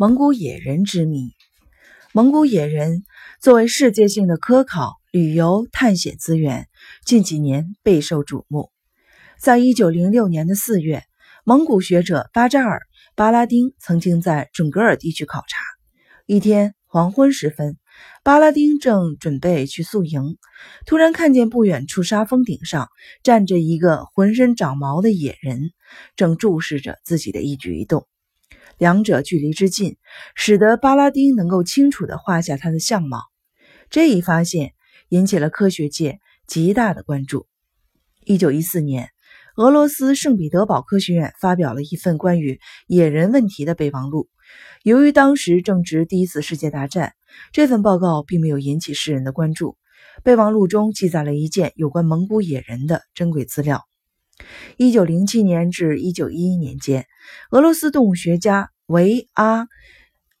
蒙古野人之谜。蒙古野人作为世界性的科考、旅游、探险资源，近几年备受瞩目。在一九零六年的四月，蒙古学者巴扎尔·巴拉丁曾经在准格尔地区考察。一天黄昏时分，巴拉丁正准备去宿营，突然看见不远处沙峰顶上站着一个浑身长毛的野人，正注视着自己的一举一动。两者距离之近，使得巴拉丁能够清楚地画下他的相貌。这一发现引起了科学界极大的关注。一九一四年，俄罗斯圣彼得堡科学院发表了一份关于野人问题的备忘录。由于当时正值第一次世界大战，这份报告并没有引起世人的关注。备忘录中记载了一件有关蒙古野人的珍贵资料。一九零七年至一九一一年间，俄罗斯动物学家维阿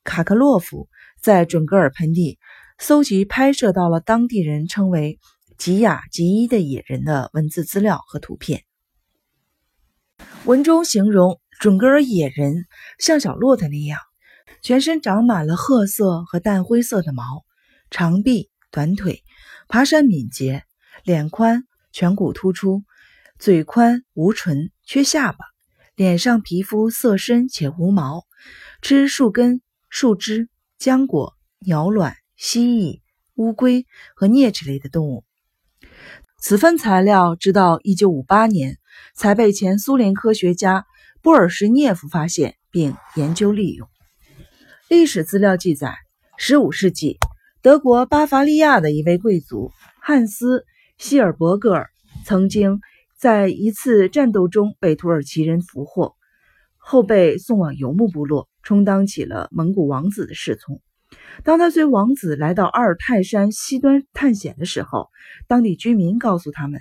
卡克洛夫在准格尔盆地搜集拍摄到了当地人称为吉雅吉伊的野人的文字资料和图片。文中形容准格尔野人像小骆驼那样，全身长满了褐色和淡灰色的毛，长臂短腿，爬山敏捷，脸宽，颧骨突出。嘴宽无唇，缺下巴，脸上皮肤色深且无毛，吃树根、树枝、浆果、鸟卵、蜥蜴、乌龟和啮齿类的动物。此份材料直到1958年才被前苏联科学家波尔什涅夫发现并研究利用。历史资料记载，15世纪德国巴伐利亚的一位贵族汉斯·希尔伯格尔曾经。在一次战斗中被土耳其人俘获，后被送往游牧部落，充当起了蒙古王子的侍从。当他随王子来到阿尔泰山西端探险的时候，当地居民告诉他们，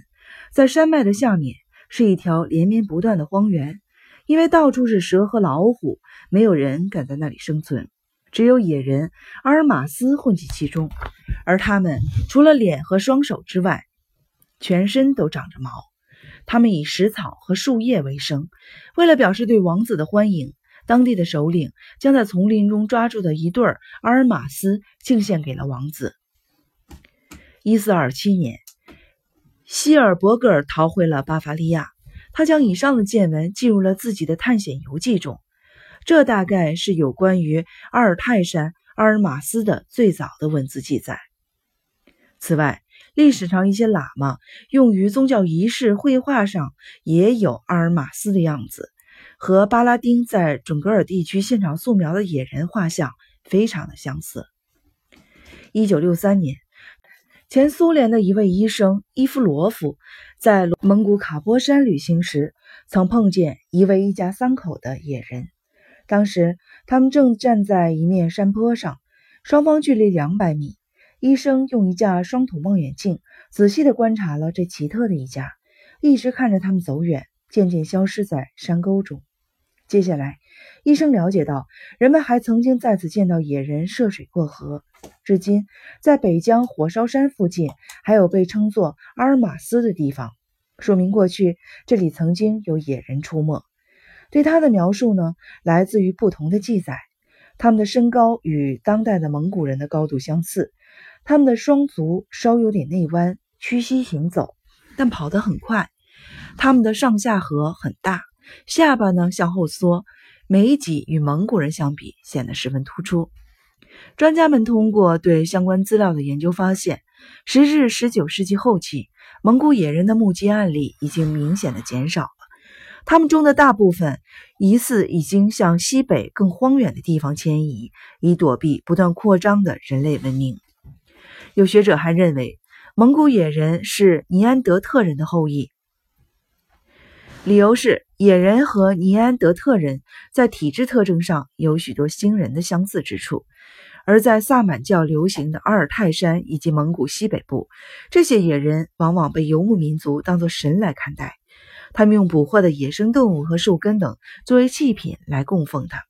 在山脉的下面是一条连绵不断的荒原，因为到处是蛇和老虎，没有人敢在那里生存，只有野人阿尔马斯混迹其中，而他们除了脸和双手之外，全身都长着毛。他们以食草和树叶为生。为了表示对王子的欢迎，当地的首领将在丛林中抓住的一对阿尔马斯敬献给了王子。一四二七年，希尔伯格尔逃回了巴伐利亚，他将以上的见闻记入了自己的探险游记中。这大概是有关于阿尔泰山阿尔马斯的最早的文字记载。此外，历史上一些喇嘛用于宗教仪式绘画上也有阿尔马斯的样子，和巴拉丁在准格尔地区现场素描的野人画像非常的相似。一九六三年，前苏联的一位医生伊夫罗夫在蒙古卡波山旅行时，曾碰见一位一家三口的野人。当时他们正站在一面山坡上，双方距离两百米。医生用一架双筒望远镜仔细地观察了这奇特的一家，一直看着他们走远，渐渐消失在山沟中。接下来，医生了解到，人们还曾经在此见到野人涉水过河。至今，在北疆火烧山附近还有被称作阿尔马斯的地方，说明过去这里曾经有野人出没。对他的描述呢，来自于不同的记载。他们的身高与当代的蒙古人的高度相似。他们的双足稍有点内弯，屈膝行走，但跑得很快。他们的上下颌很大，下巴呢向后缩，眉脊与蒙古人相比显得十分突出。专家们通过对相关资料的研究发现，时至19世纪后期，蒙古野人的目击案例已经明显的减少。他们中的大部分疑似已经向西北更荒远的地方迁移，以躲避不断扩张的人类文明。有学者还认为，蒙古野人是尼安德特人的后裔。理由是，野人和尼安德特人在体质特征上有许多惊人的相似之处。而在萨满教流行的阿尔泰山以及蒙古西北部，这些野人往往被游牧民族当作神来看待，他们用捕获的野生动物和树根等作为祭品来供奉它。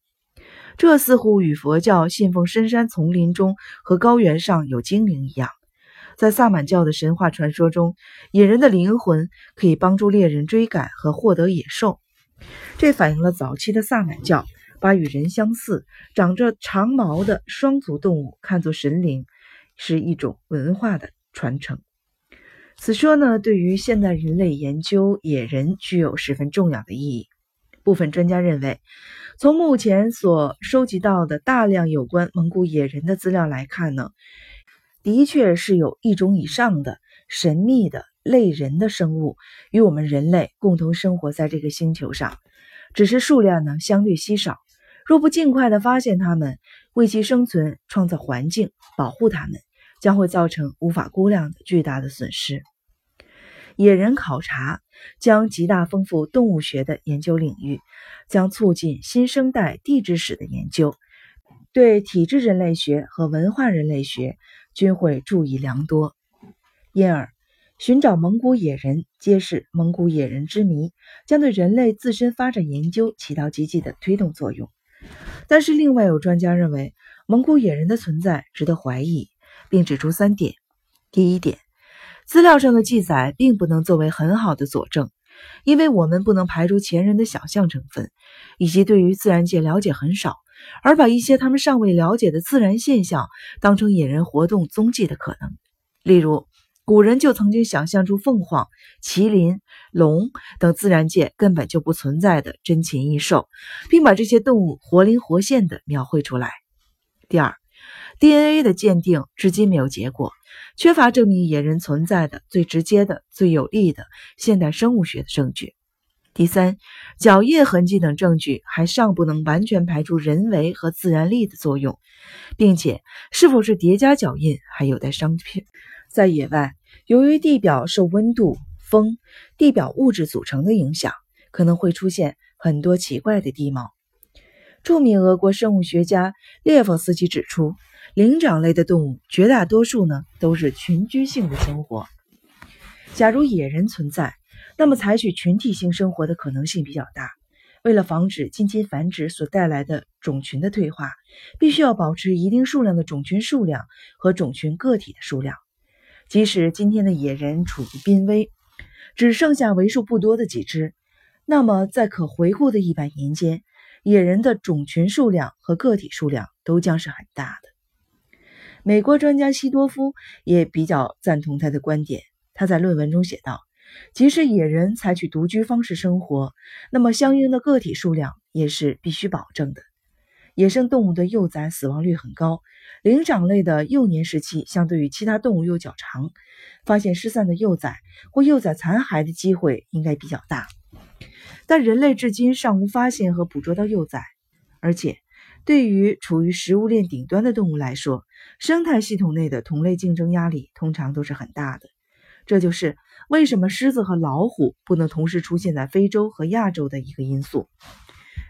这似乎与佛教信奉深山丛林中和高原上有精灵一样。在萨满教的神话传说中，野人的灵魂可以帮助猎人追赶和获得野兽，这反映了早期的萨满教把与人相似、长着长毛的双足动物看作神灵，是一种文化的传承。此说呢，对于现代人类研究野人具有十分重要的意义。部分专家认为，从目前所收集到的大量有关蒙古野人的资料来看呢，的确是有一种以上的神秘的类人的生物与我们人类共同生活在这个星球上，只是数量呢相对稀少。若不尽快的发现它们，为其生存创造环境，保护它们，将会造成无法估量的巨大的损失。野人考察将极大丰富动物学的研究领域，将促进新生代地质史的研究，对体质人类学和文化人类学均会注意良多。因而，寻找蒙古野人，揭示蒙古野人之谜，将对人类自身发展研究起到积极的推动作用。但是，另外有专家认为，蒙古野人的存在值得怀疑，并指出三点：第一点。资料上的记载并不能作为很好的佐证，因为我们不能排除前人的想象成分，以及对于自然界了解很少，而把一些他们尚未了解的自然现象当成野人活动踪迹的可能。例如，古人就曾经想象出凤凰、麒麟、龙等自然界根本就不存在的珍禽异兽，并把这些动物活灵活现地描绘出来。第二，DNA 的鉴定至今没有结果。缺乏证明野人存在的最直接的、最有力的现代生物学的证据。第三，脚印痕迹等证据还尚不能完全排除人为和自然力的作用，并且是否是叠加脚印还有待商榷。在野外，由于地表受温度、风、地表物质组成的影响，可能会出现很多奇怪的地貌。著名俄国生物学家列夫斯基指出。灵长类的动物绝大多数呢都是群居性的生活。假如野人存在，那么采取群体性生活的可能性比较大。为了防止近亲繁殖所带来的种群的退化，必须要保持一定数量的种群数量和种群个体的数量。即使今天的野人处于濒危，只剩下为数不多的几只，那么在可回顾的一百年间，野人的种群数量和个体数量都将是很大的。美国专家西多夫也比较赞同他的观点。他在论文中写道：“即使野人采取独居方式生活，那么相应的个体数量也是必须保证的。野生动物的幼崽死亡率很高，灵长类的幼年时期相对于其他动物又较长，发现失散的幼崽或幼崽残骸的机会应该比较大。但人类至今尚无发现和捕捉到幼崽，而且。”对于处于食物链顶端的动物来说，生态系统内的同类竞争压力通常都是很大的。这就是为什么狮子和老虎不能同时出现在非洲和亚洲的一个因素。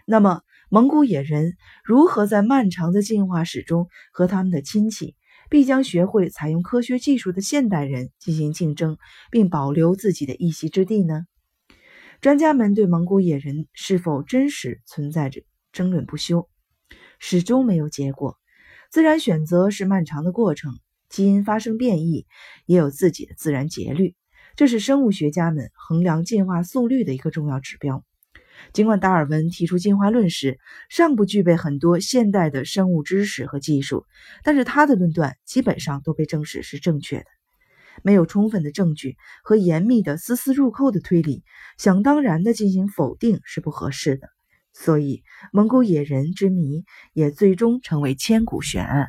那么，蒙古野人如何在漫长的进化史中和他们的亲戚必将学会采用科学技术的现代人进行竞争，并保留自己的一席之地呢？专家们对蒙古野人是否真实存在着争论不休。始终没有结果。自然选择是漫长的过程，基因发生变异也有自己的自然节律，这是生物学家们衡量进化速率的一个重要指标。尽管达尔文提出进化论时尚不具备很多现代的生物知识和技术，但是他的论断基本上都被证实是正确的。没有充分的证据和严密的丝丝入扣的推理，想当然的进行否定是不合适的。所以，蒙古野人之谜也最终成为千古悬案。